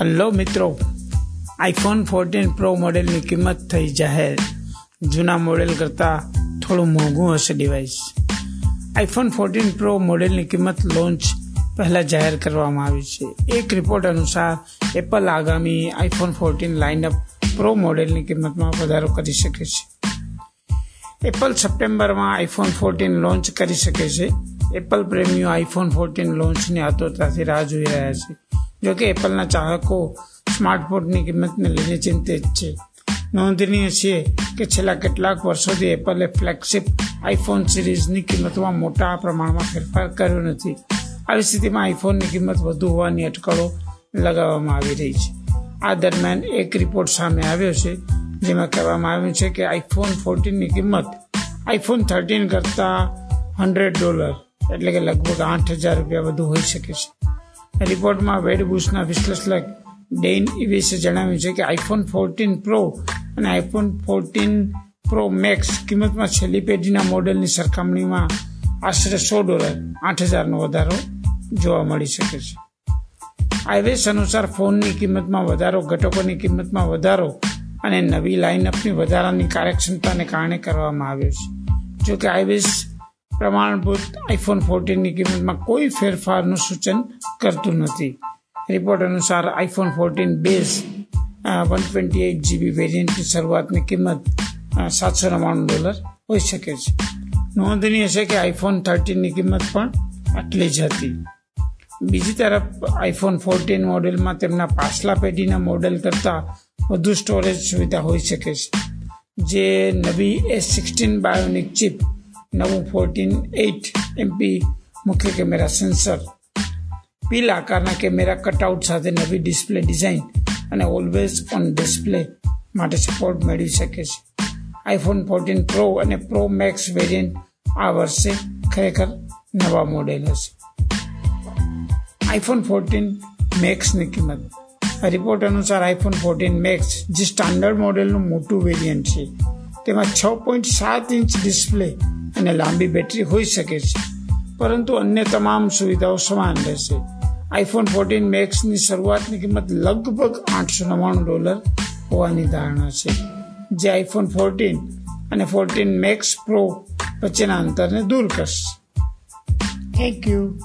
Hello મિત્રો iPhone fourteen pro મોડેલની કિંમત થઈ જાહેર જૂના મોડેલ કરતાં થોડું મોંઘું હશે ડિવાઇસ આઈફોન ફોર્ટીન પ્રો મોડેલની કિંમત લોન્ચ પહેલાં જાહેર કરવામાં આવી છે. એક રિપોર્ટ અનુસાર એપલ આગામી આઈફોન ફોર્ટીન લાઇનઅપ પ્રો મોડેલની કિંમતમાં વધારો કરી શકે છે. એપલ સપ્ટેમ્બરમાં આઈફોન ફોર્ટીન લોન્ચ કરી શકે છે. એપલ પ્રેમીઓ આઈફોન ફોર્ટીન લોન્ચની આતુરતાથી રાહ જોઈ રહ્યા છે. જોકે એપલના ચાહકો સ્માર્ટફોનની કિંમતને લઈને ચિંતિત છે. નોંધનીય છે કે છેલ્લા કેટલાક વર્ષોથી એપલે ફ્લેગશિપ આઈફોન સિરીઝની કિંમતમાં મોટા પ્રમાણમાં ફેરફાર કર્યો નથી. આવી સ્થિતિમાં આઈફોનની કિંમત વધુ હોવાની અટકળો લગાવવામાં આવી રહી છે. આ દરમિયાન એક રિપોર્ટ સામે આવ્યો છે, જેમાં કહેવામાં આવ્યું છે કે આઈફોન ફોર્ટીનની કિંમત આઈફોન થર્ટીન કરતાં હંડ્રેડ ડોલર, એટલે કે લગભગ આઠ હજાર રૂપિયા વધુ હોઈ શકે છે. રિપોર્ટમાં વેડબુશના વિશ્લેષક ડેઇન ઇવિસે જણાવ્યું છે કે આઈફોન ફોર્ટીન પ્રો અને આઈફોન ફોર્ટીન પ્રો મેક્સ કિંમતમાં છેલ્લી પેઢીના મોડેલની સરખામણીમાં આશરે સો ડોલર, આઠ હજારનો વધારો જોવા મળી શકે છે. આઈવેસ અનુસાર ફોનની કિંમતમાં વધારો, ઘટકોની કિંમતમાં વધારો અને નવી લાઇનઅપની વધારાની કાર્યક્ષમતાને કારણે કરવામાં આવ્યો છે. જો કે આઈવેસ પ્રમાણભૂત આઈફોન ફોર્ટીનની કિંમતમાં કોઈ ફેરફારનું સૂચન કરતું નથી. રિપોર્ટ અનુસાર iPhone fourteen base one twenty eight GB વેરિયન્ટની શરૂઆતની કિંમત સાતસો નવ્વાણું ડોલર હોઈ શકે છે. નોંધનીય છે કે આઈફોન થર્ટીનની કિંમત પણ આટલી જ હતી. બીજી તરફ આઈફોન ફોર્ટીન મોડેલમાં તેમના પાછલા પેઢીના મોડેલ કરતાં વધુ સ્ટોરેજ સુવિધા હોઈ શકે છે. જે નવી એસ સિક્સટીન બાયોનિક ચિપ નવું ફોર્ટીન એઇટ એમપી મુખ્ય કેમેરા સેન્સર. પીલ આકારના કેમેરા કટઆઉટ સાથે નવી ડિસ્પ્લે ડિઝાઇન અને ઓલવેઝ ઓન ડિસ્પ્લે માટે સપોર્ટ મેળવી શકે છે. આઈફોન ફોર્ટીન પ્રો અને પ્રો મેક્સ વેરિયન્ટ આ વર્ષે ખરેખર નવા મોડેલ હશે. આઈફોન ફોર્ટીન મેક્સની કિંમત. રિપોર્ટ અનુસાર આઈફોન ફોર્ટીન મેક્સ જે સ્ટાન્ડર્ડ મોડેલનું મોટું વેરિયન્ટ છે. તેમાં છ પોઈન્ટ સાત ઇંચ ડિસ્પ્લે અને લાંબી બેટરી હોઈ શકે છે. પરંતુ અન્ય તમામ સુવિધાઓ સમાન રહેશે. આઈફોન ફોર્ટીન મેક્સની શરૂઆતની કિંમત લગભગ આઠસો નવ્વાણું ડોલર હોવાની ધારણા છે. જે આઈફોન ફોર્ટીન અને ફોર્ટીન મેક્સ પ્રો વચ્ચેના અંતરને દૂર કરશે. Thank you